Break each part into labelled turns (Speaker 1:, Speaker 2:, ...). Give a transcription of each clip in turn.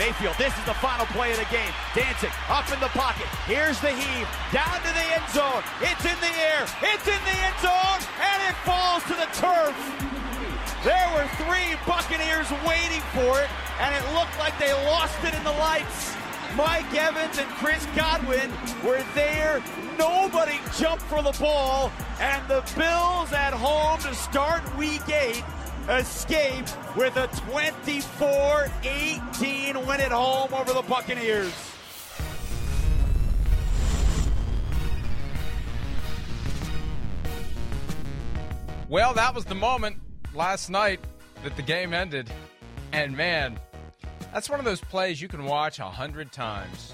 Speaker 1: Mayfield, this is the final play of the game. Dancing up in the pocket. Here's the heave. Down to the end zone. It's in the air. It's in the end zone. And it falls to the turf. There were three Buccaneers waiting for it, and it looked like they lost it in the lights. Mike Evans and Chris Godwin were there. Nobody jumped for the ball, and the Bills at home to start week eight escape with a 24-18 win at home over the Buccaneers.
Speaker 2: Well, that was the moment last night that the game ended. And man, that's one of those plays you can watch a hundred times.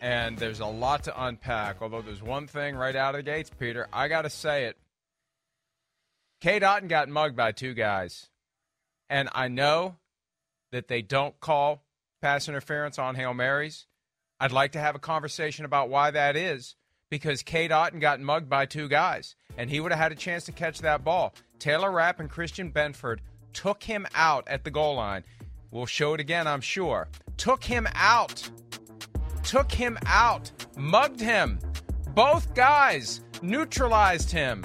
Speaker 2: And there's a lot to unpack. Although there's one thing right out of the gates, Peter, I got to say it. Cade Otton got mugged by two guys. And I know that they don't call pass interference on Hail Marys. I'd like to have a conversation about why that is because Cade Otton got mugged by two guys, and he would have had a chance to catch that ball. Taylor Rapp and Christian Benford took him out at the goal line. We'll show it again, I'm sure. Took him out. Took him out. Mugged him. Both guys neutralized him.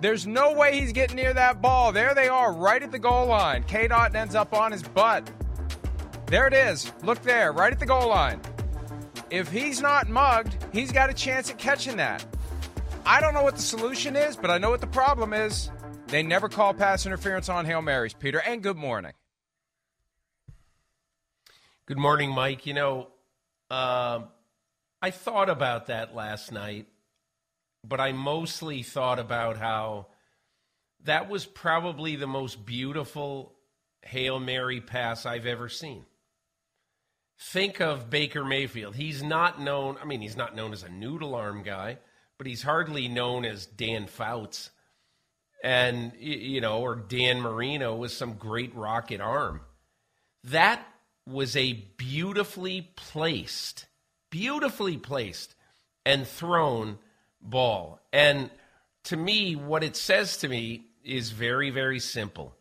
Speaker 2: There's no way he's getting near that ball. There they are, right at the goal line. K Dot ends up on his butt. There it is. Look there, right at the goal line. If he's not mugged, he's got a chance at catching that. I don't know what the solution is, but I know what the problem is. They never call pass interference on Hail Marys, Peter, and good morning.
Speaker 3: Good morning, Mike. You know, uh, I thought about that last night but I mostly thought about how that was probably the most beautiful Hail Mary pass I've ever seen. Think of Baker Mayfield. He's not known, I mean, he's not known as a noodle arm guy, but he's hardly known as Dan Fouts and, you know, or Dan Marino with some great rocket arm. That was a beautifully placed, beautifully placed and thrown ball. And to me, what it says to me is very, very simple.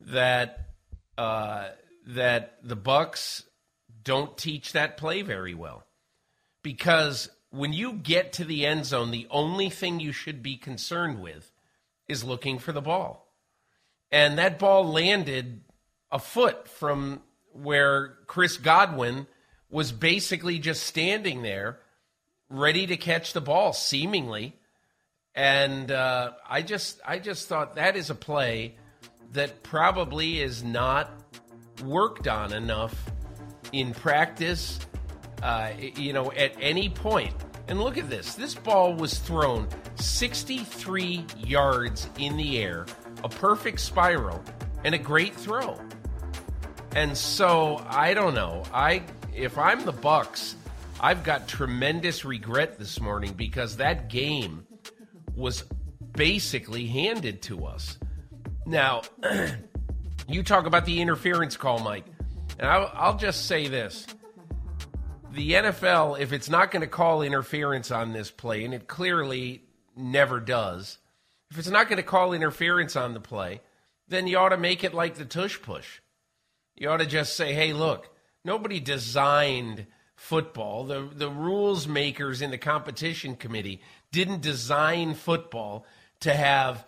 Speaker 3: That uh, that the Bucks don't teach that play very well, because when you get to the end zone, the only thing you should be concerned with is looking for the ball, and that ball landed a foot from where Chris Godwin was basically just standing there ready to catch the ball, seemingly. And uh, I just, I just thought that is a play that probably is not worked on enough in practice. Uh, you know, at any point. And look at this. This ball was thrown 63 yards in the air, a perfect spiral, and a great throw. And so I don't know. I if I'm the Bucks, I've got tremendous regret this morning because that game was basically handed to us. Now, you talk about the interference call, Mike, and I'll, I'll just say this. The NFL, if it's not going to call interference on this play, and it clearly never does, if it's not going to call interference on the play, then you ought to make it like the tush push. You ought to just say, hey, look, nobody designed football. The, the rules makers in the competition committee didn't design football to have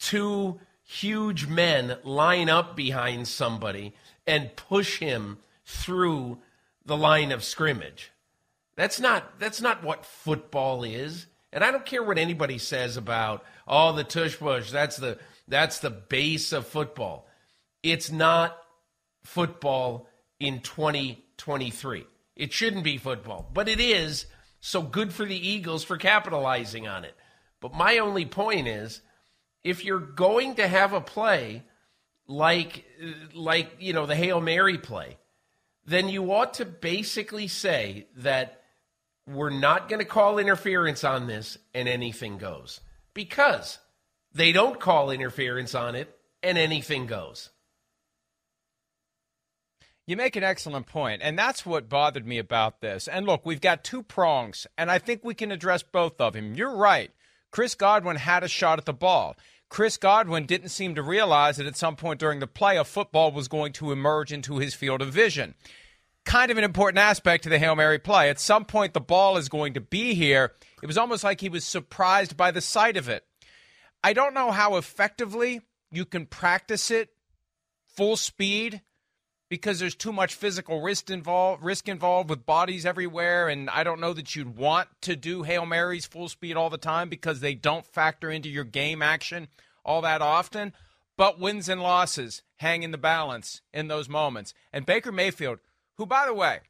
Speaker 3: two huge men line up behind somebody and push him through the line of scrimmage. That's not that's not what football is. And I don't care what anybody says about oh the tush push. That's the that's the base of football. It's not football in 2023. It shouldn't be football, but it is. So good for the Eagles for capitalizing on it. But my only point is if you're going to have a play like like you know the Hail Mary play, then you ought to basically say that we're not going to call interference on this and anything goes. Because they don't call interference on it and anything goes.
Speaker 2: You make an excellent point, and that's what bothered me about this. And look, we've got two prongs, and I think we can address both of them. You're right. Chris Godwin had a shot at the ball. Chris Godwin didn't seem to realize that at some point during the play, a football was going to emerge into his field of vision. Kind of an important aspect to the Hail Mary play. At some point, the ball is going to be here. It was almost like he was surprised by the sight of it. I don't know how effectively you can practice it full speed because there's too much physical risk involved risk involved with bodies everywhere and I don't know that you'd want to do Hail Marys full speed all the time because they don't factor into your game action all that often. But wins and losses hang in the balance in those moments. And Baker Mayfield who by the way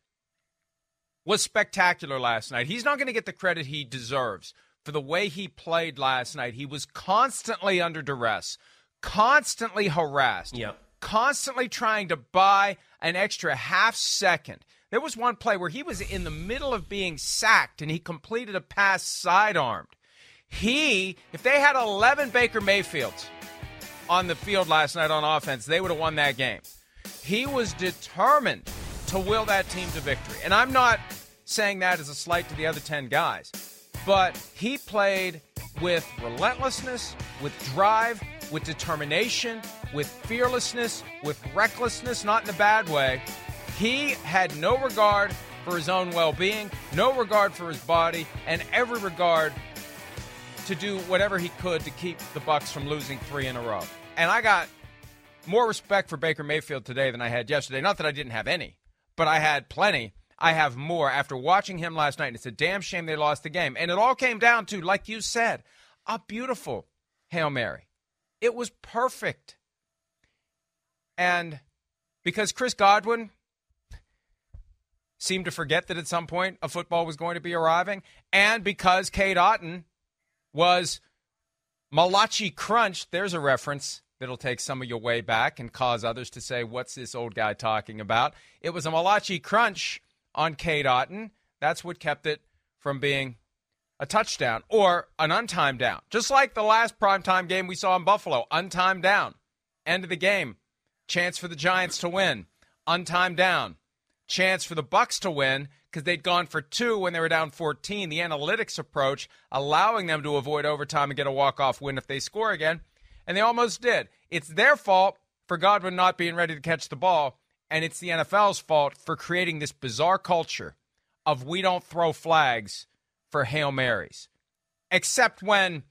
Speaker 2: was spectacular last night he's not going to get the credit he deserves for the way he played last night. He was constantly under duress constantly harassed
Speaker 3: Yep
Speaker 2: constantly trying to buy an extra half second. There was one play where he was in the middle of being sacked and he completed a pass sidearmed. He, if they had 11 Baker Mayfields on the field last night on offense, they would have won that game. He was determined to will that team to victory. And I'm not saying that as a slight to the other 10 guys, but he played with relentlessness, with drive, with determination, with fearlessness, with recklessness, not in a bad way. He had no regard for his own well being, no regard for his body, and every regard to do whatever he could to keep the Bucks from losing three in a row. And I got more respect for Baker Mayfield today than I had yesterday. Not that I didn't have any, but I had plenty. I have more after watching him last night. And it's a damn shame they lost the game. And it all came down to, like you said, a beautiful Hail Mary. It was perfect. And because Chris Godwin seemed to forget that at some point a football was going to be arriving, and because Cade Otton was Malachi Crunch, there's a reference that'll take some of your way back and cause others to say, What's this old guy talking about? It was a Malachi Crunch on Cade Otton. That's what kept it from being a touchdown or an untimed down. Just like the last primetime game we saw in Buffalo, untimed down. End of the game. Chance for the Giants to win. Untimed down. Chance for the Bucks to win because they'd gone for two when they were down 14. The analytics approach allowing them to avoid overtime and get a walk-off win if they score again, and they almost did. It's their fault for Godwin not being ready to catch the ball, and it's the NFL's fault for creating this bizarre culture of we don't throw flags for Hail Marys, except when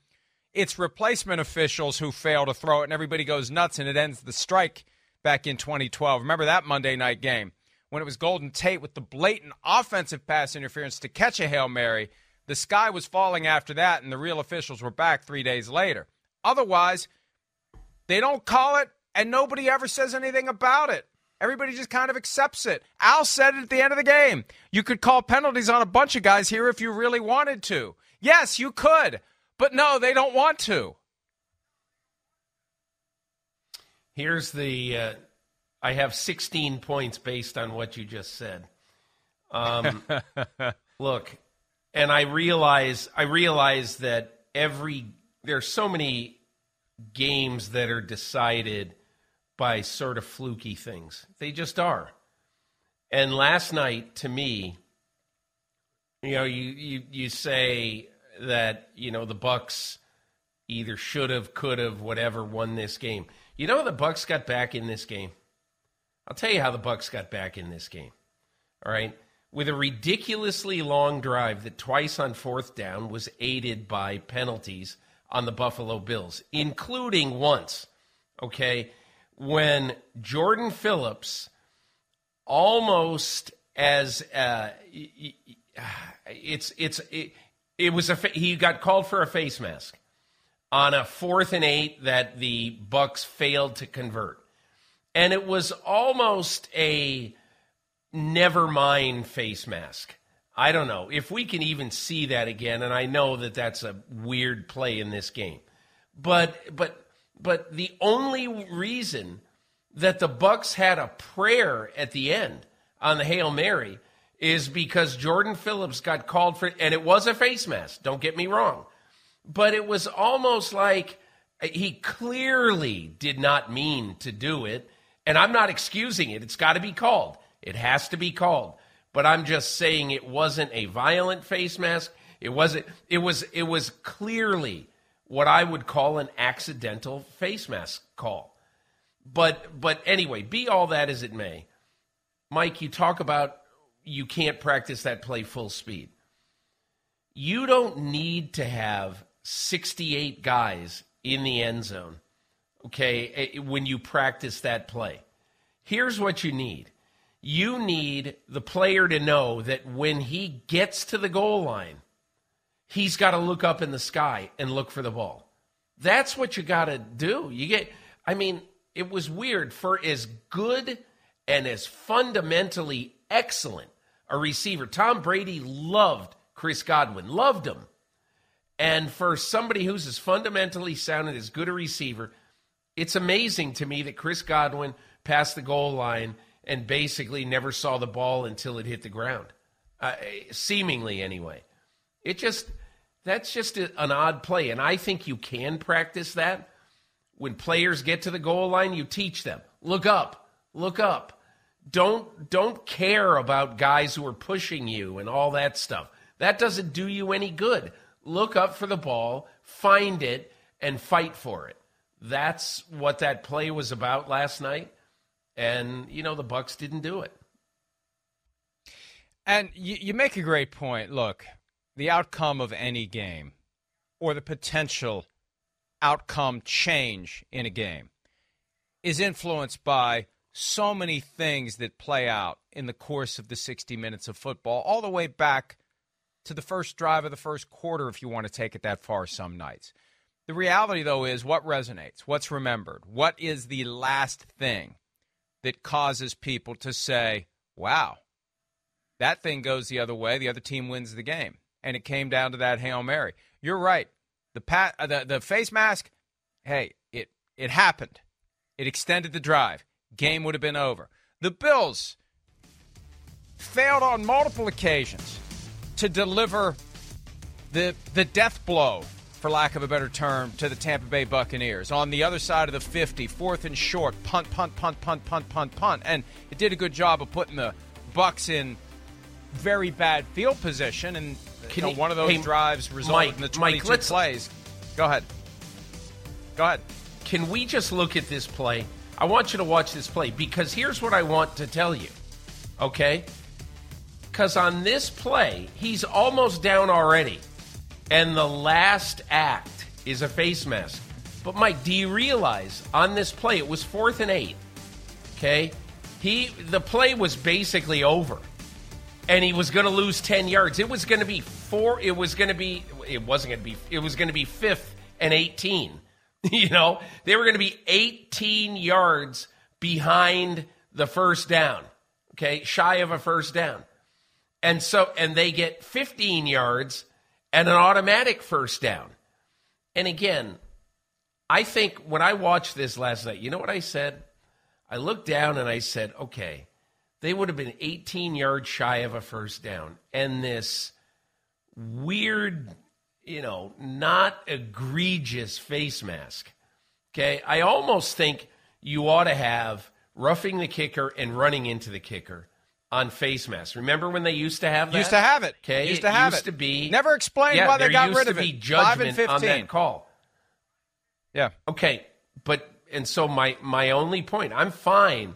Speaker 2: it's replacement officials who fail to throw it and everybody goes nuts and it ends the strike back in 2012. Remember that Monday night game when it was Golden Tate with the blatant offensive pass interference to catch a Hail Mary? The sky was falling after that, and the real officials were back three days later. Otherwise, they don't call it, and nobody ever says anything about it. Everybody just kind of accepts it. Al said it at the end of the game. You could call penalties on a bunch of guys here if you really wanted to. Yes, you could. But no, they don't want to.
Speaker 3: Here's the uh, I have 16 points based on what you just said. Um, Look, and I realize I realize that every there's so many games that are decided by sort of fluky things. They just are. And last night, to me, you know, you you, you say that you know the Bucks either should have, could have, whatever, won this game. You know, the Bucks got back in this game. I'll tell you how the Bucks got back in this game. All right, with a ridiculously long drive that twice on fourth down was aided by penalties on the Buffalo Bills, including once. Okay, when Jordan Phillips almost as uh, it's it's it, it was a he got called for a face mask on a fourth and eight that the Bucks failed to convert, and it was almost a never mind face mask. I don't know. If we can even see that again, and I know that that's a weird play in this game, but but but the only reason that the Bucks had a prayer at the end on the Hail Mary is because Jordan Phillips got called for and it was a face mask, don't get me wrong. But it was almost like he clearly did not mean to do it, and I'm not excusing it. It's got to be called. It has to be called. But I'm just saying it wasn't a violent face mask. It wasn't it was it was clearly what I would call an accidental face mask call. But but anyway, be all that as it may. Mike, you talk about you can't practice that play full speed. You don't need to have 68 guys in the end zone, okay, eh, when you practice that play. Here's what you need you need the player to know that when he gets to the goal line, he's got to look up in the sky and look for the ball. That's what you got to do. You get, I mean, it was weird for as good and as fundamentally excellent a receiver. Tom Brady loved Chris Godwin, loved him. And for somebody who's as fundamentally sound and as good a receiver, it's amazing to me that Chris Godwin passed the goal line and basically never saw the ball until it hit the ground. Uh, seemingly, anyway. It just, that's just a, an odd play. And I think you can practice that. When players get to the goal line, you teach them look up, look up. Don't don't care about guys who are pushing you and all that stuff. That doesn't do you any good. Look up for the ball, find it, and fight for it. That's what that play was about last night. And you know the Bucks didn't do it.
Speaker 2: And you, you make a great point. Look, the outcome of any game or the potential outcome change in a game is influenced by so many things that play out in the course of the 60 minutes of football, all the way back to the first drive of the first quarter, if you want to take it that far some nights. The reality, though, is what resonates, what's remembered, what is the last thing that causes people to say, wow, that thing goes the other way, the other team wins the game. And it came down to that Hail Mary. You're right. The pat, uh, the, the face mask, hey, it it happened. It extended the drive. Game would have been over. The Bills failed on multiple occasions to deliver the the death blow, for lack of a better term, to the Tampa Bay Buccaneers. On the other side of the 50, fourth and short, punt, punt, punt, punt, punt, punt, punt. And it did a good job of putting the Bucks in very bad field position and you know, one of those hey, drives resulted Mike, in the 22 Mike, plays. Go ahead. Go ahead.
Speaker 3: Can we just look at this play? I want you to watch this play because here's what I want to tell you. Okay? Because on this play, he's almost down already. And the last act is a face mask. But Mike, do you realize on this play it was fourth and eight? Okay? He the play was basically over and he was going to lose 10 yards. It was going to be four, it was going to be, it wasn't going to be, it was going to be fifth and 18. you know, they were going to be 18 yards behind the first down, okay, shy of a first down. And so, and they get 15 yards and an automatic first down. And again, I think when I watched this last night, you know what I said? I looked down and I said, okay, they would have been 18 yards shy of a first down. And this weird, you know, not egregious face mask. Okay. I almost think you ought to have roughing the kicker and running into the kicker on face masks. Remember when they used to have that?
Speaker 2: Used to have it.
Speaker 3: Okay.
Speaker 2: Used to have
Speaker 3: used
Speaker 2: it.
Speaker 3: to be.
Speaker 2: Never explained
Speaker 3: yeah,
Speaker 2: why they got rid of it.
Speaker 3: judgment
Speaker 2: Five and 15.
Speaker 3: on that call.
Speaker 2: Yeah.
Speaker 3: Okay, but and so my my only point, I'm fine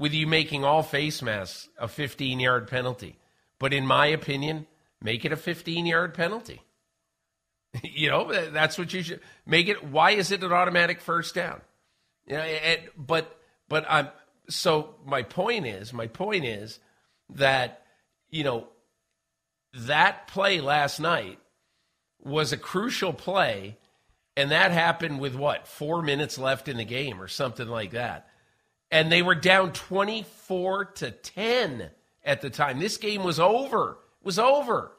Speaker 3: with you making all face masks a 15 yard penalty, but in my opinion, make it a 15 yard penalty. you know, that's what you should make it. Why is it an automatic first down? You know, but but I'm so my point is my point is that you know that play last night was a crucial play and that happened with what, four minutes left in the game or something like that. And they were down 24 to 10 at the time. This game was over. It was over.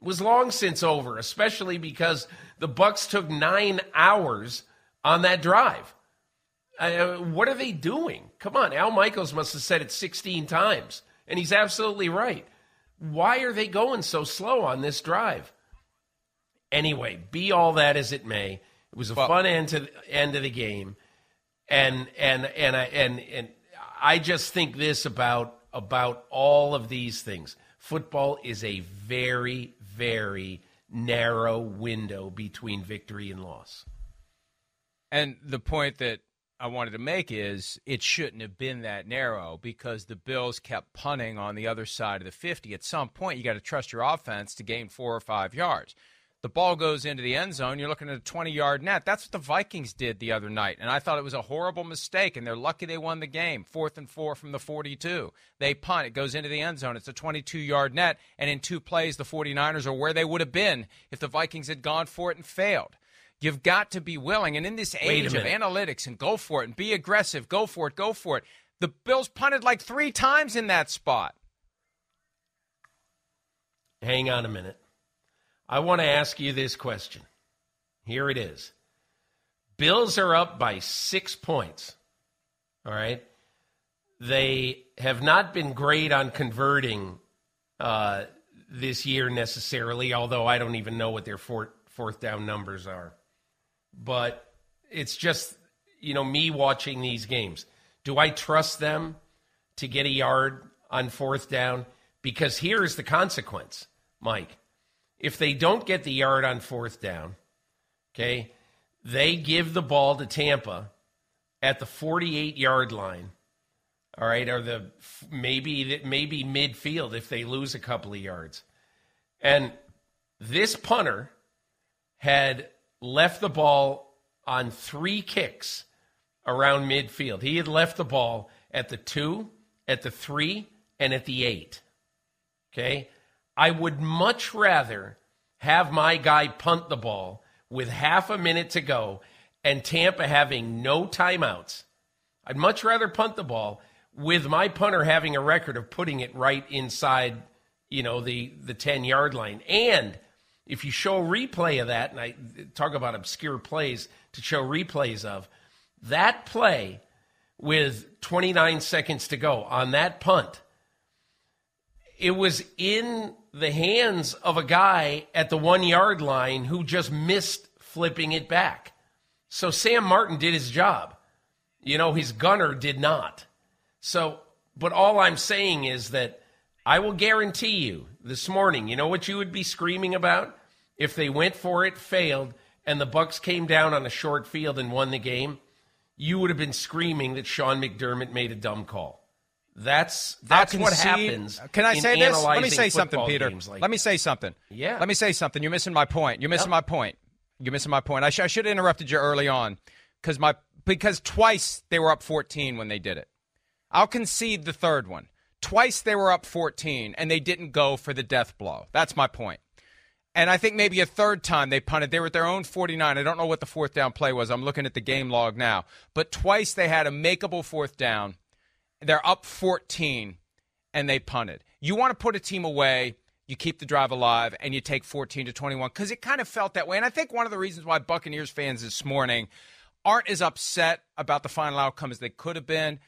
Speaker 3: It was long since over, especially because the Bucks took nine hours on that drive. Uh, what are they doing? Come on, Al Michaels must have said it 16 times, and he's absolutely right. Why are they going so slow on this drive? Anyway, be all that as it may, it was a well, fun end to the end of the game, and and and I and and I just think this about about all of these things. Football is a very very narrow window between victory and loss.
Speaker 2: And the point that I wanted to make is it shouldn't have been that narrow because the Bills kept punting on the other side of the 50. At some point, you got to trust your offense to gain four or five yards the ball goes into the end zone, you're looking at a 20 yard net. That's what the Vikings did the other night. And I thought it was a horrible mistake, and they're lucky they won the game. Fourth and four from the 42. They punt, it goes into the end zone. It's a 22 yard net, and in two plays, the 49ers are where they would have been if the Vikings had gone for it and failed. You've got to be willing. And in this age of analytics and go for it and be aggressive, go for it, go for it. The Bills punted like three times in that spot.
Speaker 3: Hang on a minute. I want to ask you this question. Here it is Bills are up by six points. All right. They have not been great on converting uh, this year necessarily, although I don't even know what their fourth, fourth down numbers are. But it's just, you know, me watching these games. Do I trust them to get a yard on fourth down? Because here's the consequence, Mike if they don't get the yard on fourth down, okay, they give the ball to Tampa at the 48 yard line. All right, or the maybe maybe midfield if they lose a couple of yards. And this punter had left the ball on three kicks around midfield. He had left the ball at the 2, at the 3, and at the 8. Okay? I would much rather have my guy punt the ball with half a minute to go and Tampa having no timeouts. I'd much rather punt the ball with my punter having a record of putting it right inside, you know, the the 10-yard line. And if you show a replay of that and I talk about obscure plays to show replays of that play with 29 seconds to go on that punt it was in the hands of a guy at the one yard line who just missed flipping it back. So Sam Martin did his job. You know, his gunner did not. So, but all I'm saying is that I will guarantee you this morning, you know what you would be screaming about? If they went for it, failed, and the Bucks came down on a short field and won the game, you would have been screaming that Sean McDermott made a dumb call. That's that's what happens.
Speaker 2: Can I say this? Let me say something, Peter.
Speaker 3: Like
Speaker 2: Let me say something.
Speaker 3: Yeah.
Speaker 2: Let me say something. You're missing my point. You're missing yep. my point. You're missing my point. I, sh- I should have interrupted you early on because my because twice they were up 14 when they did it. I'll concede the third one. Twice they were up 14 and they didn't go for the death blow. That's my point. And I think maybe a third time they punted. They were at their own 49. I don't know what the fourth down play was. I'm looking at the game log now. But twice they had a makeable fourth down they're up 14 and they punted. You want to put a team away, you keep the drive alive, and you take 14 to 21 because it kind of felt that way. And I think one of the reasons why Buccaneers fans this morning aren't as upset about the final outcome as they could have been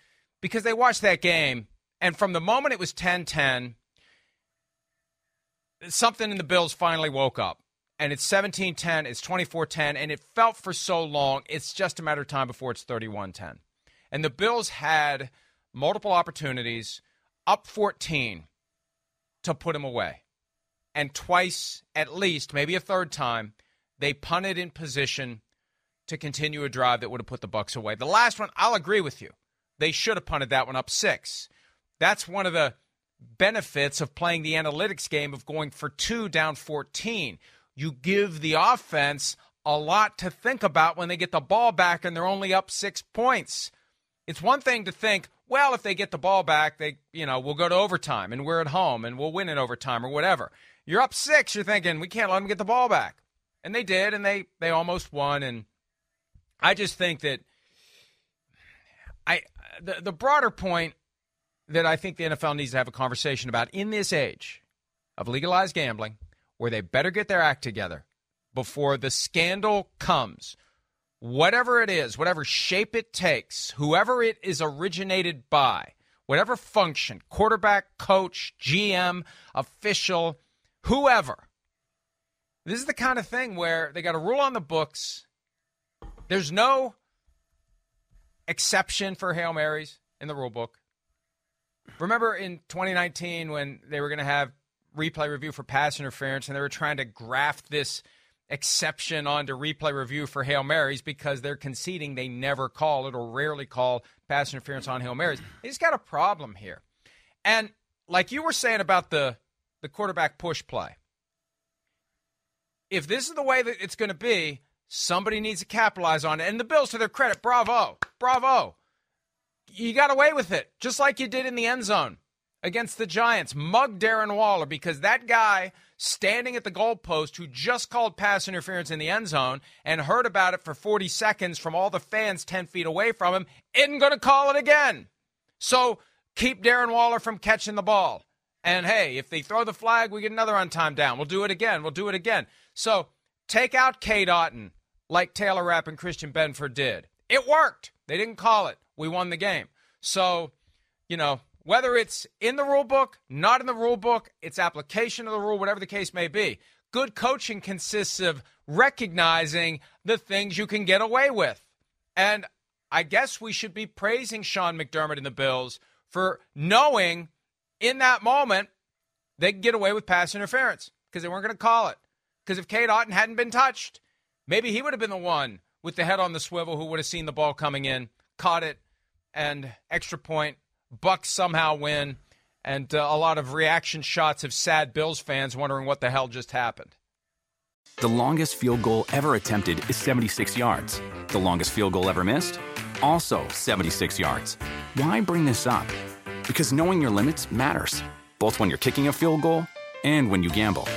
Speaker 2: because they watched that game And from the moment it was 10 10, something in the Bills finally woke up. And it's 17 10, it's 24 10, and it felt for so long, it's just a matter of time before it's 31 10. And the Bills had multiple opportunities, up 14, to put him away. And twice, at least, maybe a third time, they punted in position to continue a drive that would have put the Bucks away. The last one, I'll agree with you. They should have punted that one up six. That's one of the benefits of playing the analytics game of going for two down 14. You give the offense a lot to think about when they get the ball back and they're only up six points. It's one thing to think, well, if they get the ball back, they, you know, we'll go to overtime and we're at home and we'll win in overtime or whatever. You're up six, you're thinking, we can't let them get the ball back. And they did, and they they almost won. And I just think that I the, the broader point that I think the NFL needs to have a conversation about in this age of legalized gambling, where they better get their act together before the scandal comes. Whatever it is, whatever shape it takes, whoever it is originated by, whatever function, quarterback, coach, GM, official, whoever. This is the kind of thing where they got a rule on the books. There's no exception for Hail Marys in the rule book. Remember in 2019 when they were going to have replay review for pass interference and they were trying to graft this exception onto replay review for Hail Marys because they're conceding they never call it or rarely call pass interference on Hail Marys. Just got a problem here. And like you were saying about the the quarterback push play. If this is the way that it's going to be, somebody needs to capitalize on it. And the Bills, to their credit, bravo, bravo you got away with it, just like you did in the end zone against the Giants. Mug Darren Waller because that guy standing at the goalpost who just called pass interference in the end zone and heard about it for 40 seconds from all the fans 10 feet away from him isn't going to call it again. So keep Darren Waller from catching the ball. And hey, if they throw the flag, we get another on time down. We'll do it again. We'll do it again. So take out Cade Otton like Taylor Rapp and Christian Benford did. It worked. They didn't call it we won the game. So, you know, whether it's in the rule book, not in the rule book, it's application of the rule, whatever the case may be. Good coaching consists of recognizing the things you can get away with. And I guess we should be praising Sean McDermott and the Bills for knowing in that moment they could get away with pass interference because they weren't going to call it. Because if Cade Otton hadn't been touched, maybe he would have been the one with the head on the swivel who would have seen the ball coming in, caught it, and extra point. Bucks somehow win, and uh, a lot of reaction shots of sad Bills fans wondering what the hell just happened.
Speaker 4: The longest field goal ever attempted is 76 yards. The longest field goal ever missed? Also 76 yards. Why bring this up? Because knowing your limits matters, both when you're kicking a field goal and when you gamble.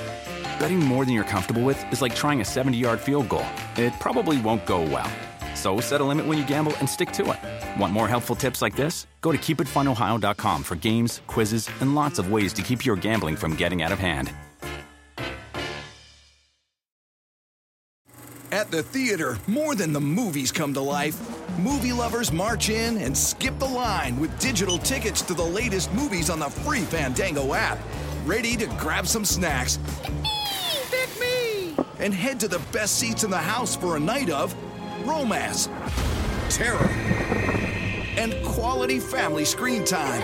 Speaker 4: Betting more than you're comfortable with is like trying a 70 yard field goal, it probably won't go well. So set a limit when you gamble and stick to it. Want more helpful tips like this? Go to keepitfunohio.com for games, quizzes, and lots of ways to keep your gambling from getting out of hand.
Speaker 5: At the theater, more than the movies come to life. Movie lovers march in and skip the line with digital tickets to the latest movies on the free Fandango app. Ready to grab some snacks Vick me! and head to the best seats in the house for a night of romance, terror, and quality family screen time.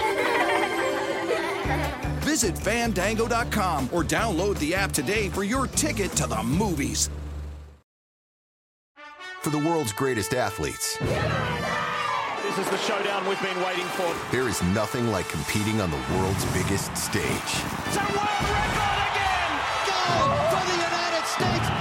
Speaker 5: Visit fandango.com or download the app today for your ticket to the movies.
Speaker 6: For the world's greatest athletes,
Speaker 1: This is the showdown we've been waiting for.
Speaker 6: there is nothing like competing on the world's biggest stage.
Speaker 1: It's a world record again! Gold for the United States!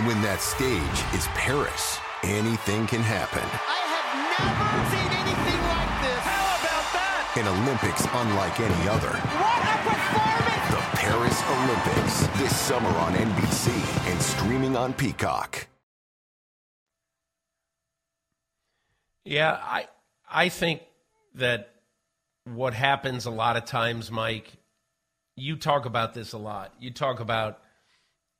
Speaker 1: Unbelievable!
Speaker 6: And when that stage is Paris, anything can happen.
Speaker 1: I have never seen anything like this. How about that?
Speaker 6: An Olympics unlike any other.
Speaker 1: What a performance!
Speaker 6: The Paris Olympics, this summer on NBC and streaming on Peacock.
Speaker 3: Yeah, I I think that what happens a lot of times, Mike, you talk about this a lot. You talk about,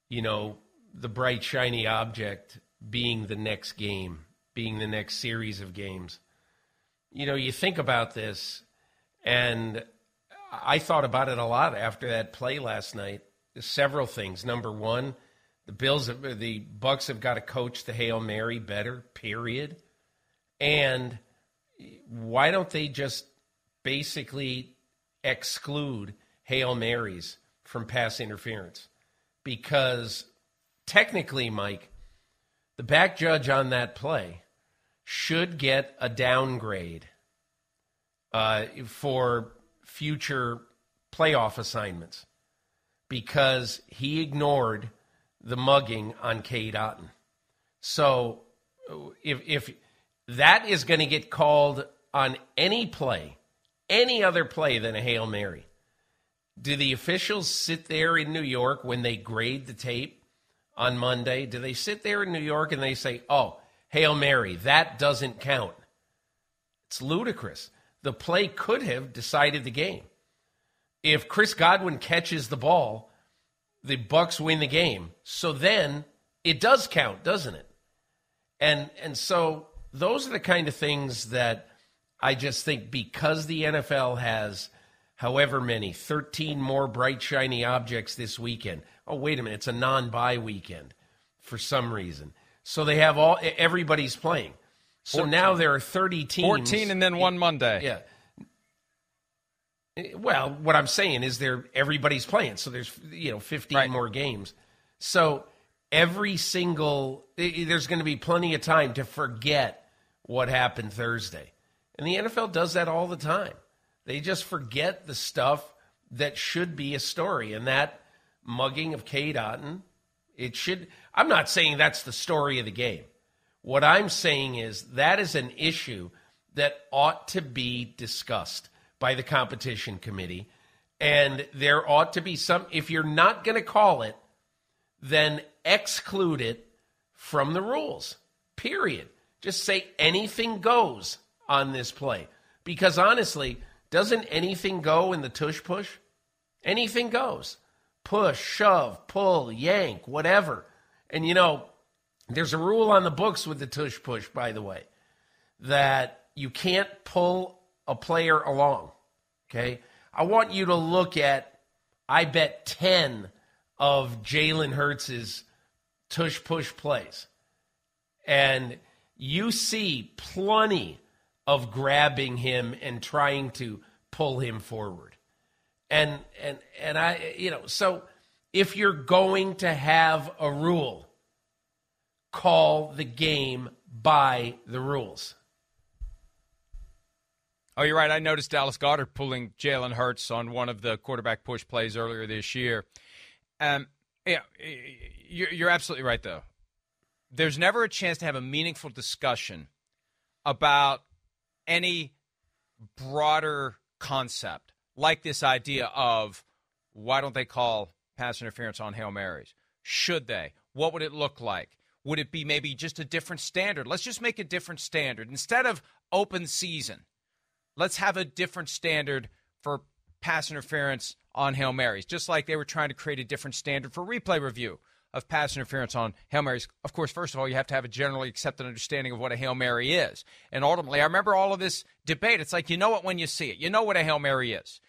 Speaker 3: you know, the bright shiny object being the next game, being the next series of games. You know, you think about this And I thought about it a lot after that play last night. Several things. Number one, the Bills, the Bucks have got to coach the hail mary better. Period. And why don't they just basically exclude hail marys from pass interference? Because technically, Mike, the back judge on that play should get a downgrade uh, for future playoff assignments because he ignored the mugging on Cade Otton. So if if that is going to get called on any play, any other play than a Hail Mary, do the officials sit there in New York when they grade the tape on Monday? Do they sit there in New York and they say, "Oh, Hail Mary, that doesn't count"? It's ludicrous. The play could have decided the game. If Chris Godwin catches the ball, the Bucks win the game. So then it does count, doesn't it? And and so those are the kind of things that I just think because the NFL has however many 13 more bright shiny objects this weekend. Oh wait a minute, it's a non-bye weekend for some reason. So they have all everybody's playing. So 14. now there are 30 teams.
Speaker 2: 14 and then one Monday.
Speaker 3: Yeah. Eh, well, what I'm saying is there everybody's playing, so there's you know 15 right. more games. So every single eh, eh, there's going to be plenty of time to forget what happened Thursday. And the NFL does that all the time. They just forget the stuff that should be a story and that mugging of Cade Otton, it should I'm not saying that's the story of the game. What I'm saying is that is an issue that ought to be discussed by the competition committee. And there ought to be some, if you're not going to call it, then exclude it from the rules, period. Just say anything goes on this play. Because honestly, doesn't anything go in the tush push? Anything goes. Push, shove, pull, yank, whatever. And you know, there's a rule on the books with the tush push, by the way, that you can't pull a player along. Okay. I want you to look at, I bet, 10 of Jalen Hurts' tush push plays. And you see plenty of grabbing him and trying to pull him forward. And and and I you know, so if you're going to have a rule, call the game by the rules.
Speaker 2: Oh, you're right. I noticed Dallas Goedert pulling Jalen Hurts on one of the quarterback push plays earlier this year. Um, yeah, you're, you're absolutely right, though. There's never a chance to have a meaningful discussion about any broader concept like this idea of why don't they call pass interference on Hail Marys? Should they? What would it look like? Would it be maybe just a different standard? Let's just make a different standard. Instead of open season, let's have a different standard for pass interference on Hail Marys, just like they were trying to create a different standard for replay review of pass interference on Hail Marys. Of course, first of all, you have to have a generally accepted understanding of what a Hail Mary is. And ultimately, I remember all of this debate. It's like you know it when you see it, you know what a Hail Mary is.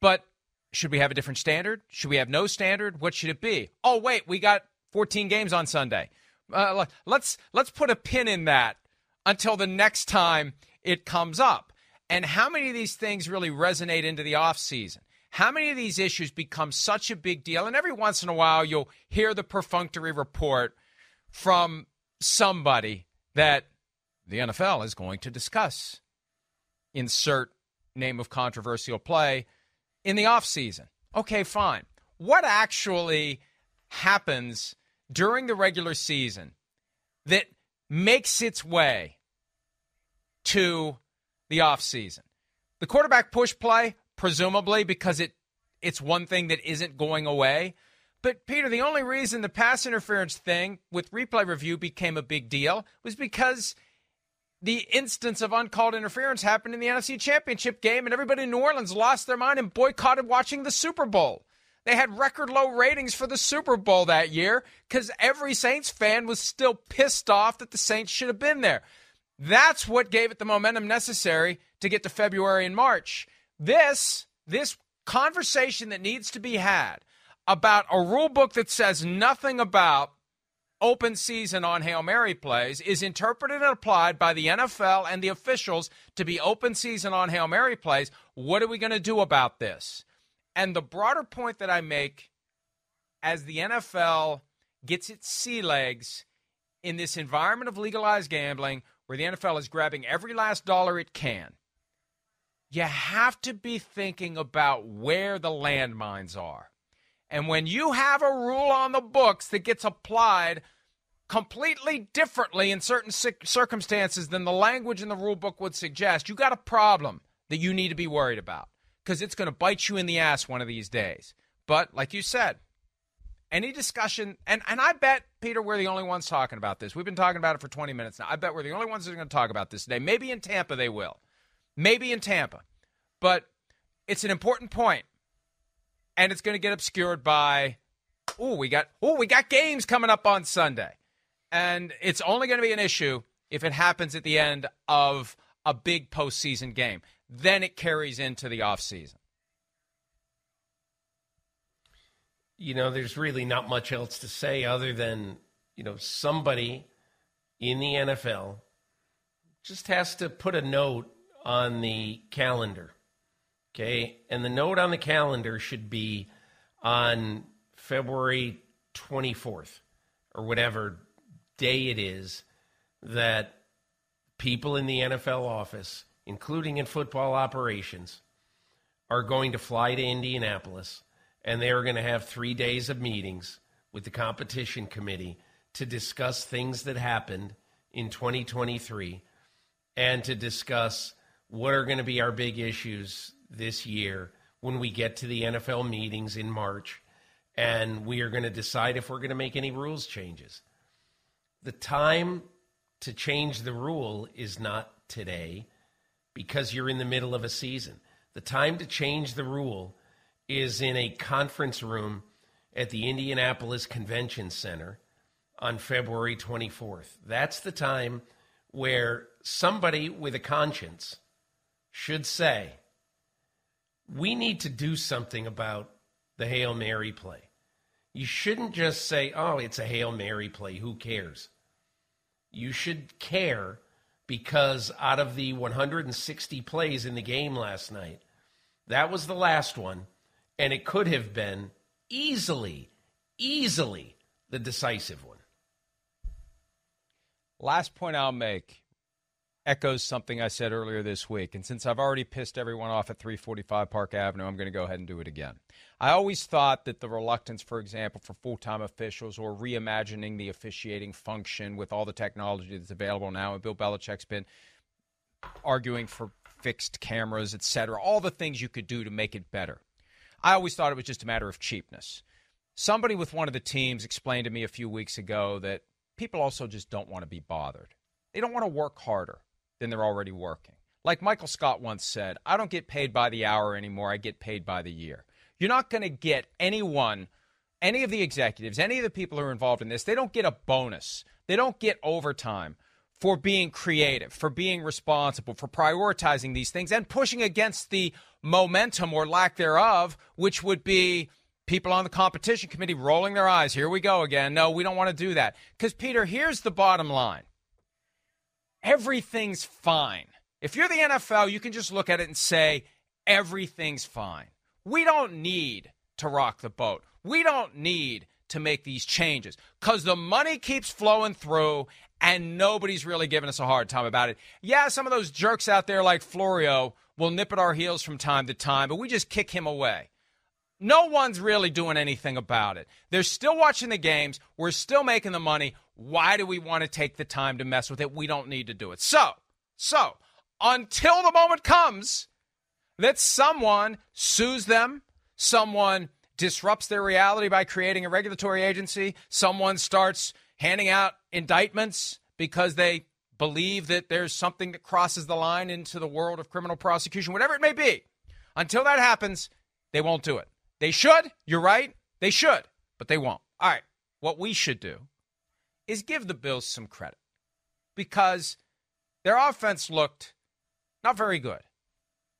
Speaker 2: But should we have a different standard? Should we have no standard? What should it be? Oh, wait, we got 14 games on Sunday. Uh, let's let's put a pin in that until the next time it comes up. And how many of these things really resonate into the offseason? How many of these issues become such a big deal? And every once in a while, you'll hear the perfunctory report from somebody that the NFL is going to discuss. Insert name of controversial play in the offseason. Okay, fine. What actually happens during the regular season that makes its way to the offseason. The quarterback push play, presumably because it it's one thing that isn't going away. But Peter, the only reason the pass interference thing with replay review became a big deal was because the instance of uncalled interference happened in the NFC Championship game, and everybody in New Orleans lost their mind and boycotted watching the Super Bowl. They had record low ratings for the Super Bowl that year because every Saints fan was still pissed off that the Saints should have been there. That's what gave it the momentum necessary to get to February and March. This this conversation that needs to be had about a rule book that says nothing about open season on Hail Mary plays is interpreted and applied by the NFL and the officials to be open season on Hail Mary plays. What are we going to do about this? And the broader point that I make as the NFL gets its sea legs in this environment of legalized gambling where the NFL is grabbing every last dollar it can, you have to be thinking about where the landmines are. And when you have a rule on the books that gets applied completely differently in certain circumstances than the language in the rule book would suggest, you got a problem that you need to be worried about because it's going to bite you in the ass one of these days. But like you said, any discussion, and, and I bet, Peter, we're the only ones talking about this. We've been talking about it for 20 minutes now. I bet we're the only ones that are going to talk about this today. Maybe in Tampa they will. Maybe in Tampa. But it's an important point, and it's going to get obscured by, oh, we got, oh, we got games coming up on Sunday. And it's only going to be an issue if it happens at the end of a big postseason game. Then it carries into the offseason.
Speaker 3: you know, there's really not much else to say other than, you know, somebody in the NFL just has to put a note on the calendar. Okay. And the note on the calendar should be on February 24th or whatever day it is that people in the NFL office, including in football operations, are going to fly to Indianapolis and they are going to have three days of meetings with the competition committee to discuss things that happened in 2023 and to discuss what are going to be our big issues this year when we get to the NFL meetings in March. And we are going to decide if we're going to make any rules changes. The time to change the rule is not today because you're in the middle of a season. The time to change the rule is in a conference room at the Indianapolis Convention Center on February 24th. That's the time where somebody with a conscience should say, we need to do something about the Hail Mary play. You shouldn't just say, oh, it's a Hail Mary play. Who cares? You should care because out of the 160 plays in the game last night, that was the last one and it could have been easily, easily the decisive one.
Speaker 2: Last point I'll make echoes something I said earlier this week. And since I've already pissed everyone off at 345 Park Avenue, I'm going to go ahead and do it again. I always thought that the reluctance, for example, for full time officials or reimagining the officiating function with all the technology that's available now, and Bill Belichick's been arguing for fixed cameras, et cetera, all the things you could do to make it better. I always thought it was just a matter of cheapness. Somebody with one of the teams explained to me a few weeks ago that people also just don't want to be bothered. They don't want to work harder than they're already working. Like Michael Scott once said, I don't get paid by the hour anymore, I get paid by the year. You're not going to get anyone, any of the executives, any of the people who are involved in this, they don't get a bonus. They don't get overtime for being creative, for being responsible, for prioritizing these things and pushing against the momentum or lack thereof, which would be people on the competition committee rolling their eyes. Here we go again. No, we don't want to do that. Because, Peter, here's the bottom line everything's fine. If you're the NFL, you can just look at it and say, everything's fine. We don't need to rock the boat. We don't need to make these changes because the money keeps flowing through and nobody's really giving us a hard time about it. Yeah, some of those jerks out there like Florio will nip at our heels from time to time, but we just kick him away. No one's really doing anything about it. They're still watching the games. We're still making the money. Why do we want to take the time to mess with it? We don't need to do it. So, so until the moment comes that someone sues them, someone disrupts their reality by creating a regulatory agency, someone starts handing out indictments because they believe that there's something that crosses the line into the world of criminal prosecution, whatever it may be. Until that happens, they won't do it. They should. You're right. They should, but they won't. All right. What we should do is give the Bills some credit because their offense looked not very good.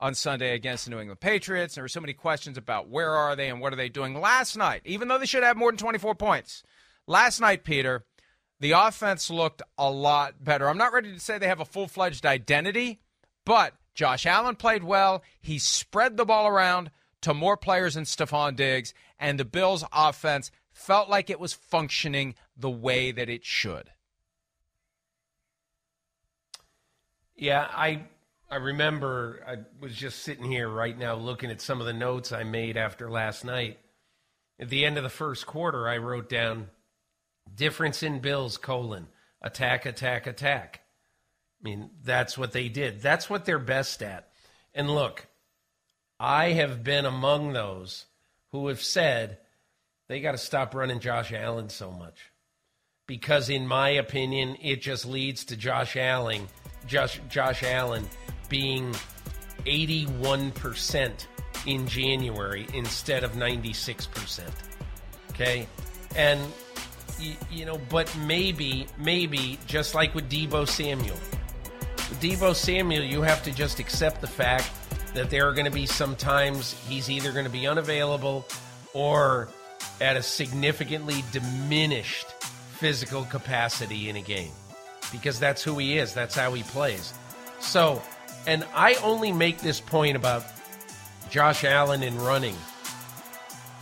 Speaker 2: on Sunday against the New England Patriots. There were so many questions about where are they and what are they doing last night, even though they should have more than 24 points. Last night, Peter, the offense looked a lot better. I'm not ready to say they have a full fledged identity, but Josh Allen played well. He spread the ball around to more players than Stefon Diggs, and the Bills' offense felt like it was functioning the way that it should.
Speaker 3: Yeah, I I remember I was just sitting here right now looking at some of the notes I made after last night. At the end of the first quarter, I wrote down difference in Bills colon attack attack attack. I mean, that's what they did. That's what they're best at. And look, I have been among those who have said they got to stop running Josh Allen so much. Because in my opinion, it just leads to Josh Allen, Josh Josh Allen being 81% in January instead of 96%. Okay? And you, you know, but maybe maybe just like with Deebo Samuel Deebo Samuel, you have to just accept the fact that there are going to be some times he's either going to be unavailable or at a significantly diminished physical capacity in a game because that's who he is, that's how he plays. So, and I only make this point about Josh Allen and running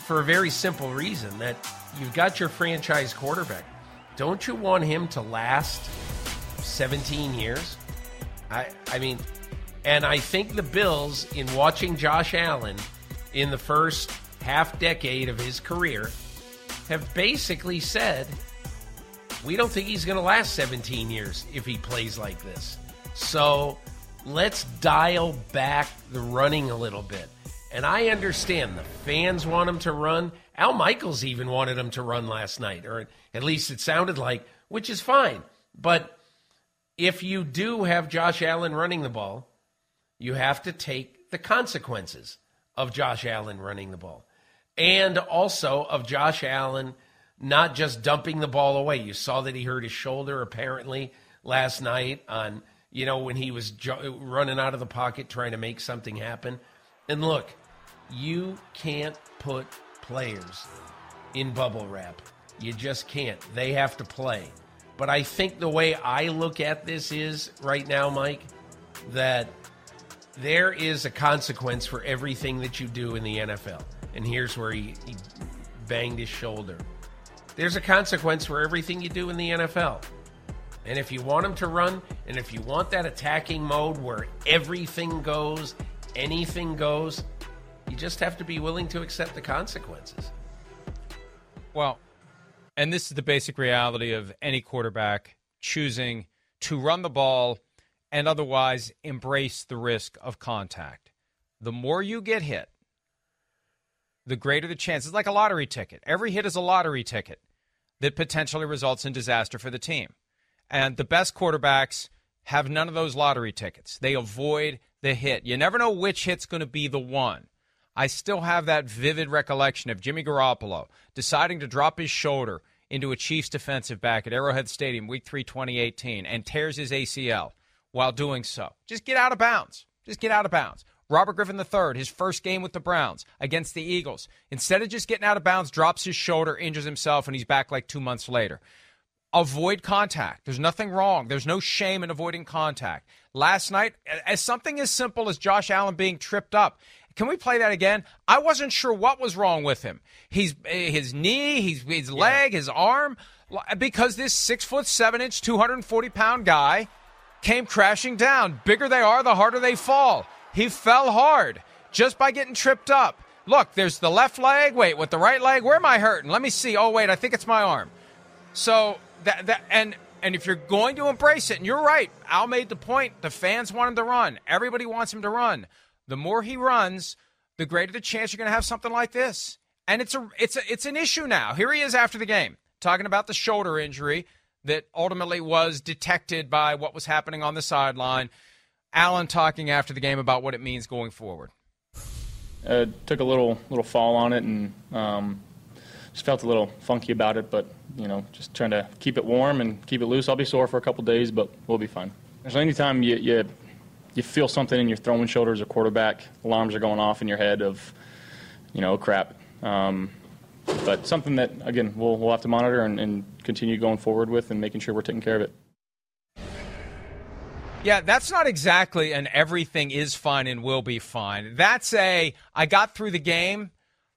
Speaker 3: for a very simple reason that you've got your franchise quarterback. Don't you want him to last 17 years? I, I mean, and I think the Bills, in watching Josh Allen in the first half decade of his career, have basically said, we don't think he's going to last 17 years if he plays like this. So let's dial back the running a little bit. And I understand the fans want him to run. Al Michaels even wanted him to run last night, or at least it sounded like, which is fine. But if you do have Josh Allen running the ball, you have to take the consequences of Josh Allen running the ball. And also of Josh Allen not just dumping the ball away. You saw that he hurt his shoulder apparently last night on, you know, when he was jo- running out of the pocket trying to make something happen. And look, you can't put players in bubble wrap. You just can't. They have to play. But I think the way I look at this is right now, Mike, that there is a consequence for everything that you do in the NFL. And here's where he, he banged his shoulder. There's a consequence for everything you do in the NFL. And if you want them to run, and if you want that attacking mode where everything goes, anything goes, you just have to be willing to accept the consequences.
Speaker 2: Well, and this is the basic reality of any quarterback choosing to run the ball and otherwise embrace the risk of contact. The more you get hit, the greater the chance. It's like a lottery ticket. Every hit is a lottery ticket that potentially results in disaster for the team. And the best quarterbacks have none of those lottery tickets. They avoid the hit. You never know which hit's going to be the one. I still have that vivid recollection of Jimmy Garoppolo deciding to drop his shoulder into a Chiefs defensive back at Arrowhead Stadium, week 3, 2018, and tears his ACL while doing so. Just get out of bounds. Just get out of bounds. Robert Griffin III, his first game with the Browns against the Eagles, instead of just getting out of bounds, drops his shoulder, injures himself, and he's back like two months later. Avoid contact. There's nothing wrong. There's no shame in avoiding contact. Last night, as something as simple as Josh Allen being tripped up, can we play that again? I wasn't sure what was wrong with him. He's eh, his knee, his, his leg, his arm, because this six foot seven inch, two hundred and forty pound guy came crashing down. Bigger they are, the harder they fall. He fell hard just by getting tripped up. Look, there's the left leg. Wait, with the right leg, where am I hurting? Let me see. Oh wait, I think it's my arm. So that that and and if you're going to embrace it, and you're right, Al made the point. The fans want him to run. Everybody wants him to run the more he runs, the greater the chance you're going to have something like this. And it's a it's a, it's an issue now. Here he is after the game talking about the shoulder injury that ultimately was detected by what was happening on the sideline. Allen talking after the game about what it means going forward.
Speaker 7: Uh, took a little little fall on it and um, just felt a little funky about it, but you know, just trying to keep it warm and keep it loose. I'll be sore for a couple days, but we'll be fine. So anytime you, you you feel something in your throwing shoulder as a quarterback. Alarms are going off in your head of, you know, crap. Um, but something that again we'll we'll have to monitor and, and continue going forward with and making sure we're taking care of it.
Speaker 2: Yeah, that's not exactly an everything is fine and will be fine. That's a I got through the game,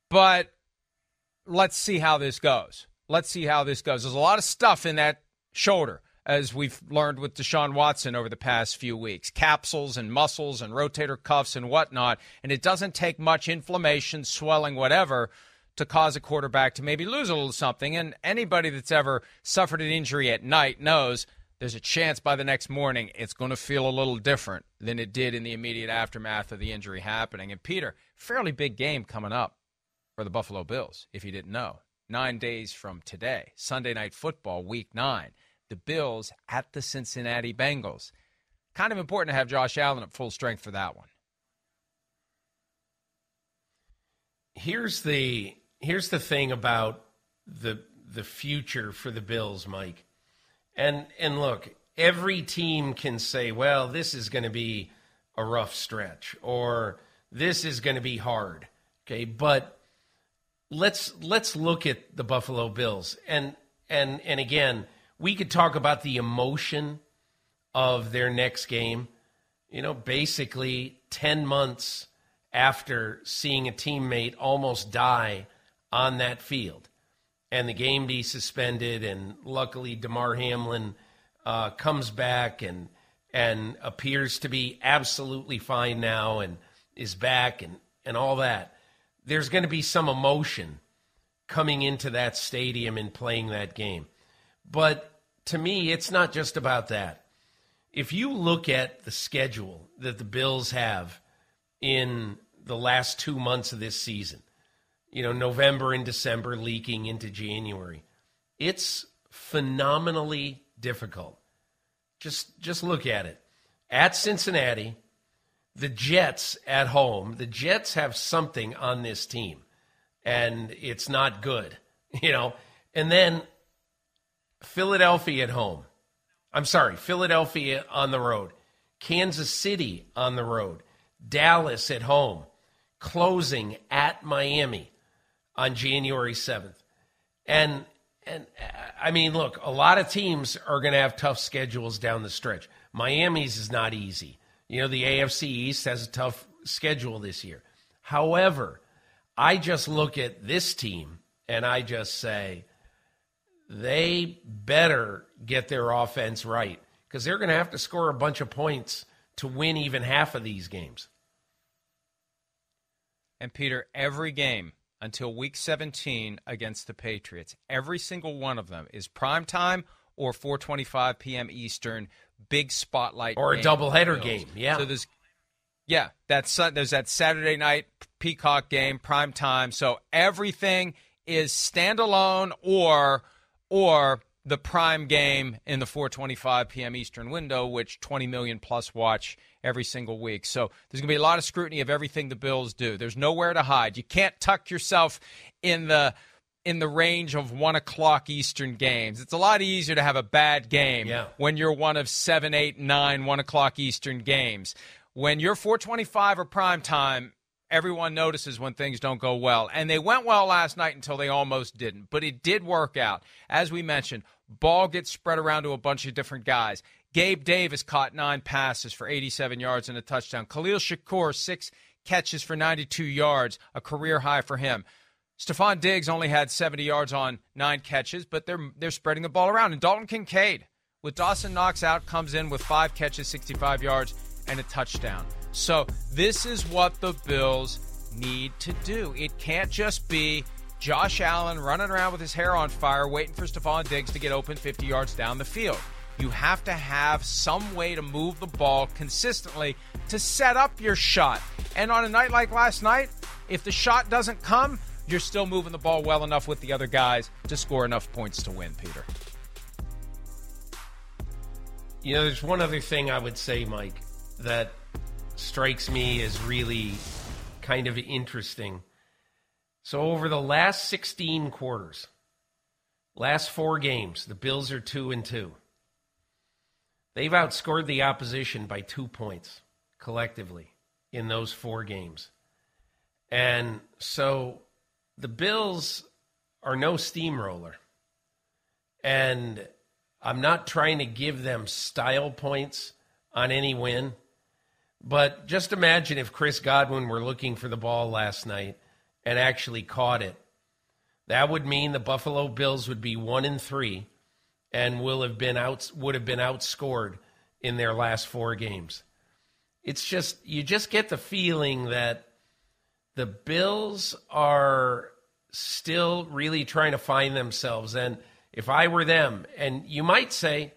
Speaker 2: but let's see how this goes. Let's see how this goes. There's a lot of stuff in that shoulder, as we've learned with Deshaun Watson over the past few weeks capsules and muscles and rotator cuffs and whatnot. And it doesn't take much inflammation, swelling, whatever, to cause a quarterback to maybe lose a little something. And anybody that's ever suffered an injury at night knows there's a chance by the next morning it's going to feel a little different than it did in the immediate aftermath of the injury happening. And Peter, fairly big game coming up for the Buffalo Bills, if you didn't know. Nine days from today, Sunday Night Football, Week 9. The Bills at the Cincinnati Bengals. Kind of important to have Josh Allen at full strength for that one.
Speaker 3: Here's the here's the thing about the the future for the Bills, Mike. And and look, every team can say, well, this is going to be a rough stretch or this is going to be hard. Okay, but let's let's look at the Buffalo Bills. And and and again, we could talk about the emotion of their next game. You know, basically 10 months after seeing a teammate almost die on that field and the game be suspended. And luckily, Damar Hamlin uh, comes back and and appears to be absolutely fine now and is back and, and all that. There's going to be some emotion coming into that stadium and playing that game. But to me, it's not just about that. If you look at the schedule that the Bills have in the last two months of this season, you know, November and December leaking into January, it's phenomenally difficult. Just just look at it. At Cincinnati, the Jets at home, the Jets have something on this team and it's not good, you know. And then Philadelphia at home. I'm sorry, Philadelphia on the road. Kansas City on the road. Dallas at home. Closing at Miami on January 7th. And and I mean, look, a lot of teams are going to have tough schedules down the stretch. Miami's is not easy. You know, the AFC East has a tough schedule this year. However, I just look at this team and I just say, they better get their offense right because they're going to have to score a bunch of points to win even half of these games.
Speaker 2: And Peter, every game until week 17 against the Patriots, every single one of them is prime time or 4:25 p.m. Eastern, big spotlight
Speaker 3: or a doubleheader game. Yeah.
Speaker 2: So there's yeah, that's there's that Saturday night Peacock game, prime time. So everything is standalone or or the prime game in the 4:25 p.m. Eastern window, which 20 million plus watch every single week. So there's going to be a lot of scrutiny of everything the Bills do. There's nowhere to hide. You can't tuck yourself in the in the range of one o'clock Eastern games. It's a lot easier to have a bad game
Speaker 3: yeah.
Speaker 2: when you're one of seven, eight, nine, one o'clock Eastern games. When you're 425 or prime time, everyone notices when things don't go well. And they went well last night until they almost didn't. But it did work out. As we mentioned, ball gets spread around to a bunch of different guys. Gabe Davis caught nine passes for 87 yards and a touchdown. Khalil Shakir, six catches for 92 yards, a career high for him. Stefon Diggs only had 70 yards on nine catches, but they're they're spreading the ball around. And Dalton Kincaid, with Dawson Knox out, comes in with five catches, 65 yards, and a touchdown. So this is what the Bills need to do. It can't just be Josh Allen running around with his hair on fire waiting for Stefon Diggs to get open 50 yards down the field. You have to have some way to move the ball consistently to set up your shot. And on a night like last night, if the shot doesn't come, you're still moving the ball well enough with the other guys to score enough points to win, Peter.
Speaker 3: You know, there's one other thing I would say, Mike, that strikes me as really kind of interesting. So, over the last 16 quarters, last four games, the Bills are 2 and 2. They've outscored the opposition by two points. collectively in those four games. And so the Bills are no steamroller. And I'm not trying to give them style points on any win. But just imagine if Chris Godwin were looking for the ball last night and actually caught it. That would mean the Buffalo Bills would be one and three and will have been out would have been outscored in their last four games. It's just you just get the feeling that the Bills are still really trying to find themselves. And if I were them, and you might say,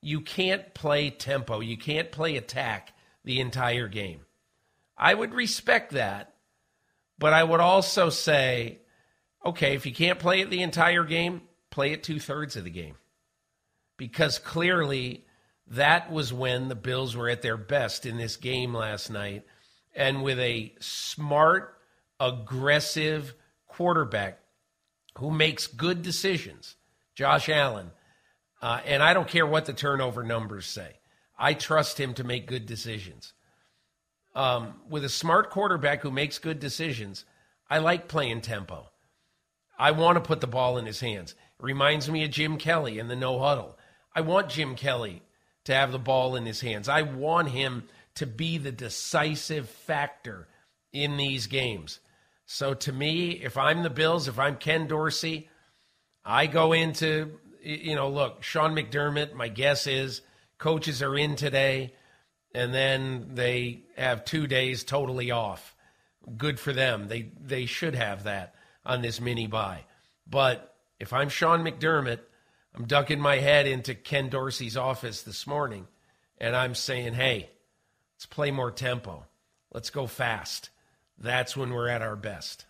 Speaker 3: you can't play tempo, you can't play attack the entire game. I would respect that. But I would also say, okay, if you can't play it the entire game, play it two thirds of the game. Because clearly that was when the Bills were at their best in this game last night. And with a smart, aggressive quarterback who makes good decisions, Josh Allen. Uh, and I don't care what the turnover numbers say. I trust him to make good decisions. Um, with a smart quarterback who makes good decisions, I like playing tempo. I want to put the ball in his hands. It reminds me of Jim Kelly in the no huddle. I want Jim Kelly to have the ball in his hands. I want him to be the decisive factor in these games. So to me, if I'm the Bills, if I'm Ken Dorsey, I go into, you know, look, Sean McDermott, my guess is coaches are in today and then they have two days totally off. Good for them. They they should have that on this mini bye. But if I'm Sean McDermott, I'm ducking my head into Ken Dorsey's office this morning and I'm saying, hey, let's play more tempo. Let's go fast. That's when we're at our best.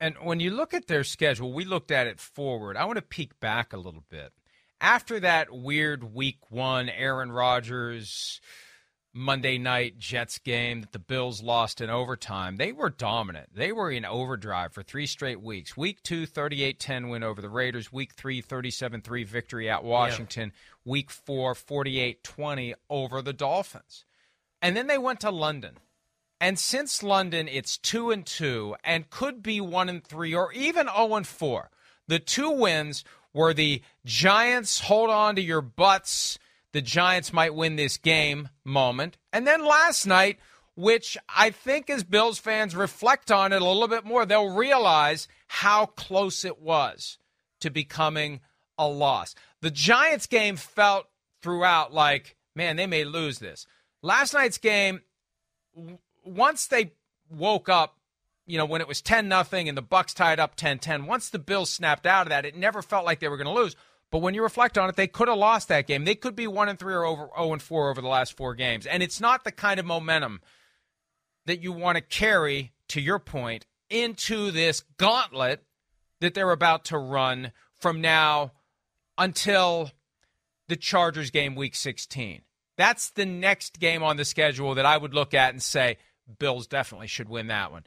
Speaker 2: And when you look at their schedule, we looked at it forward. I want to peek back a little bit. After that weird week one, Aaron Rodgers Monday night Jets game that the Bills lost in overtime, they were dominant. They were in overdrive for three straight weeks. Week two, 38 10 win over the Raiders. Week three, 37 3 victory at Washington. Yeah. Week four, 48 20 over the Dolphins. And then they went to London. And since London, it's two and two and could be one and three or even 0 and four. The two wins were the Giants hold on to your butts the Giants might win this game moment. And then last night, which I think as Bills fans reflect on it a little bit more, they'll realize how close it was to becoming a loss. The Giants game felt throughout like, man, they may lose this. Last night's game, once they woke up, you know, when it was 10 nothing and the Bucs tied up 10-10, once the Bills snapped out of that, it never felt like they were going to lose. But when you reflect on it, they could have lost that game. They could be one and three or over zero oh and four over the last four games, and it's not the kind of momentum that you want to carry. To your point, into this gauntlet that they're about to run from now until the Chargers game, Week 16. That's the next game on the schedule that I would look at and say Bills definitely should win that one.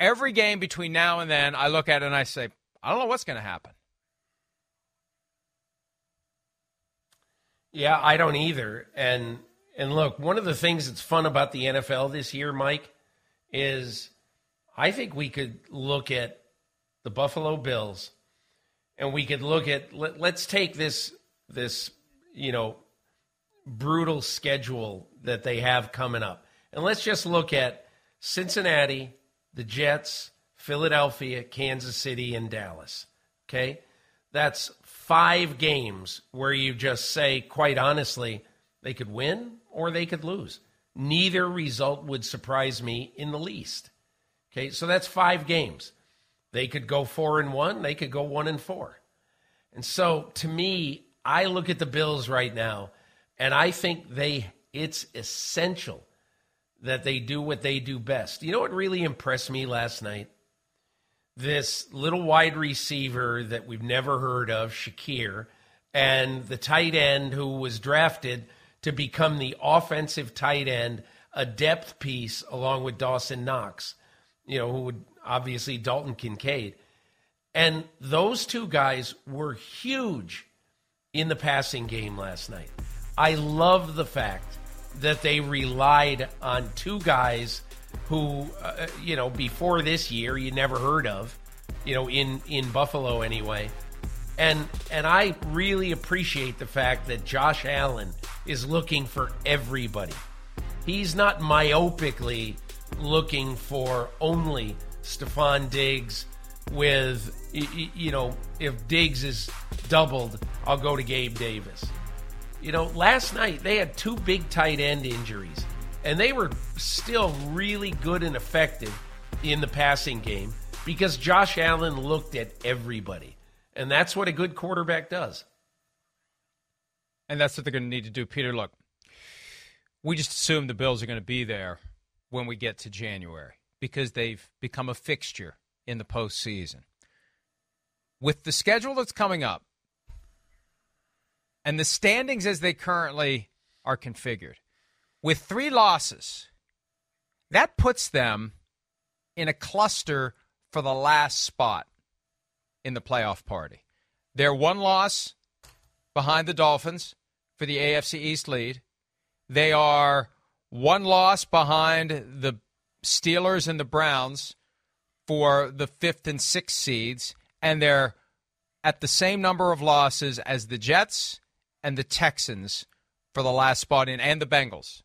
Speaker 2: Every game between now and then, I look at it and I say, I don't know what's going to happen.
Speaker 3: Yeah, I don't either. And and look, one of the things that's fun about the NFL this year, Mike, is I think we could look at the Buffalo Bills and we could look at let, let's take this this, you know, brutal schedule that they have coming up. And let's just look at Cincinnati, the Jets, Philadelphia, Kansas City, and Dallas. Okay? That's five games where you just say, quite honestly, they could win or they could lose. Neither result would surprise me in the least. Okay, so that's five games. They could go four and one, they could go one and four. And so to me, I look at the Bills right now and I think they it's essential that they do what they do best. You know what really impressed me last night? this little wide receiver that we've never heard of, Shakir, and the tight end who was drafted to become the offensive tight end, a depth piece along with Dawson Knox, you know, who would obviously Dalton Kincaid. And those two guys were huge in the passing game last night. I love the fact that they relied on two guys who, uh, you know, before this year you never heard of, you know, in in Buffalo anyway. And and I really appreciate the fact that Josh Allen is looking for everybody. He's not myopically looking for only Stefon Diggs with you know, if Diggs is doubled, I'll go to Gabe Davis. You know, last night they had two big tight end injuries, and they were still really good and effective in the passing game because Josh Allen looked at everybody. And that's what a good quarterback does.
Speaker 2: And that's what they're going to need to do. Peter, look, we just assume the Bills are going to be there when we get to January because they've become a fixture in the postseason. With the schedule that's coming up and the standings as they currently are configured, with three losses, that puts them in a cluster for the last spot in the playoff party. They're one loss behind the Dolphins for the AFC East lead. They are one loss behind the Steelers and the Browns for the fifth and sixth seeds, and they're at the same number of losses as the Jets and the Texans for the last spot in, and the Bengals.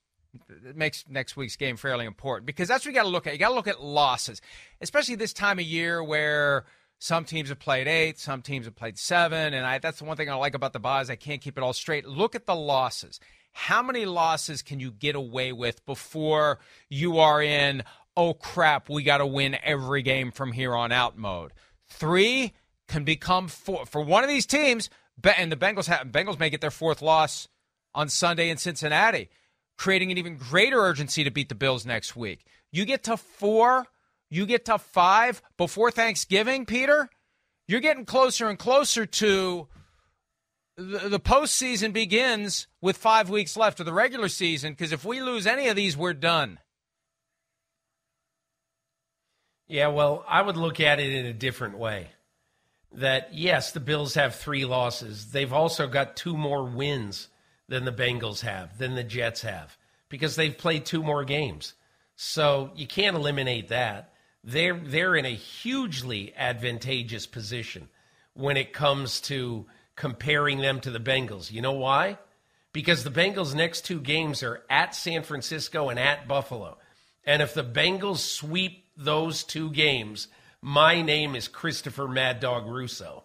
Speaker 2: It makes next week's game fairly important because that's what you got to look at. You got to look at losses, especially this time of year where some teams have played eight, some teams have played seven, and I, that's the one thing I like about the byes. I can't keep it all straight. Look at the losses. How many losses can you get away with before you are in? Oh crap, we got to win every game from here on out mode. Three can become four for one of these teams. And the Bengals have Bengals may get their fourth loss on Sunday in Cincinnati creating an even greater urgency to beat the Bills next week. You get to four, you get to five before Thanksgiving, Peter. You're getting closer and closer to the, the postseason begins with five weeks left of the regular season because if we lose any of these, we're done.
Speaker 3: Yeah, well, I would look at it in a different way. That, yes, the Bills have three losses. They've also got two more wins than the Bengals have, than the Jets have, because they've played two more games. So you can't eliminate that. They're they're in a hugely advantageous position when it comes to comparing them to the Bengals. You know why? Because the Bengals' next two games are at San Francisco and at Buffalo. And if the Bengals sweep those two games, my name is Christopher Mad Dog Russo.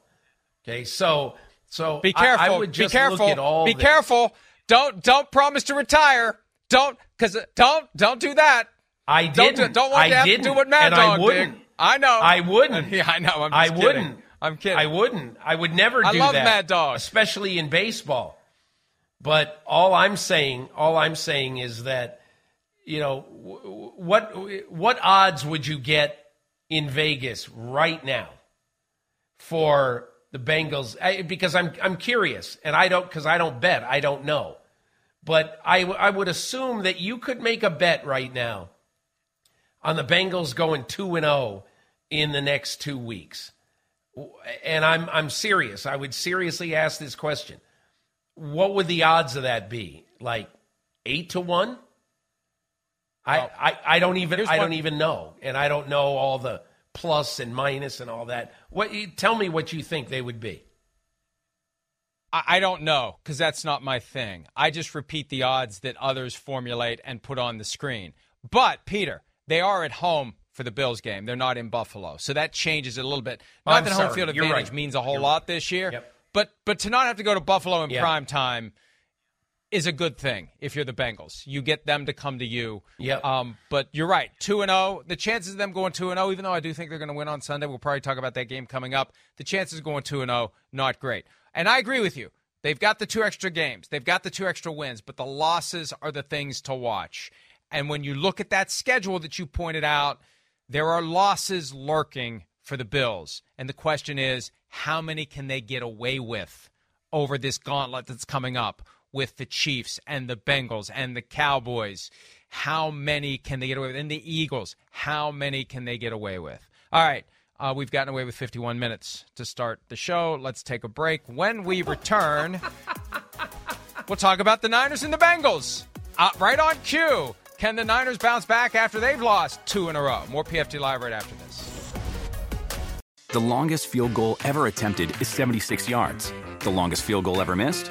Speaker 3: Okay, so so
Speaker 2: be careful. I, I
Speaker 3: would just
Speaker 2: be careful.
Speaker 3: look at all.
Speaker 2: Be
Speaker 3: this.
Speaker 2: careful. Don't don't promise to retire. Don't because uh, don't don't do that.
Speaker 3: I didn't.
Speaker 2: Don't, don't want
Speaker 3: I
Speaker 2: to have
Speaker 3: didn't,
Speaker 2: to do what Mad
Speaker 3: Dog
Speaker 2: I wouldn't.
Speaker 3: did.
Speaker 2: I know.
Speaker 3: I wouldn't.
Speaker 2: Yeah, I know. I'm
Speaker 3: I
Speaker 2: kidding.
Speaker 3: wouldn't.
Speaker 2: I'm kidding.
Speaker 3: I wouldn't. I would never
Speaker 2: I
Speaker 3: do that. I love.
Speaker 2: Mad Dog,
Speaker 3: especially in baseball. But all I'm saying, all I'm saying is that, you know, what what odds would you get in Vegas right now for the Bengals I, because I'm I'm curious and I don't because I don't bet I don't know, but I I would assume that you could make a bet right now on the Bengals going two and zero oh in the next two weeks, and I'm I'm serious. I would seriously ask this question: What would the odds of that be? Like eight to one? I, well, I, I don't even I don't even know, and I don't know all the plus and minus and all that. What? Tell me what you think they would be.
Speaker 2: I don't know because that's not my thing. I just repeat the odds that others formulate and put on the screen. But Peter, they are at home for the Bills game. They're not in Buffalo, so that changes it a little bit. Not
Speaker 3: I'm
Speaker 2: that
Speaker 3: sorry.
Speaker 2: home field advantage
Speaker 3: right.
Speaker 2: means a whole
Speaker 3: You're
Speaker 2: lot this year.
Speaker 3: Yep.
Speaker 2: But but to not have to go to Buffalo in
Speaker 3: Yep.
Speaker 2: prime time is a good thing if you're the Bengals. You get them to come to you.
Speaker 3: Yeah.
Speaker 2: Um, but you're right. 2 and 0. The chances of them going 2 and 0 even though I do think they're going to win on Sunday, we'll probably talk about that game coming up. The chances of going 2 and 0 not great. And I agree with you. They've got the two extra games. They've got the two extra wins, but the losses are the things to watch. And when you look at that schedule that you pointed out, there are losses lurking for the Bills. And the question is, how many can they get away with over this gauntlet that's coming up with the Chiefs and the Bengals and the Cowboys? How many can they get away with? And the Eagles, how many can they get away with? All right. Uh, we've gotten away with 51 minutes to start the show. Let's take a break. When we return, we'll talk about the Niners and the Bengals. Uh, right on cue. Can the Niners bounce back after they've lost two in a row? More PFT Live right after this.
Speaker 4: The longest field goal ever attempted is 76 yards. The longest field goal ever missed?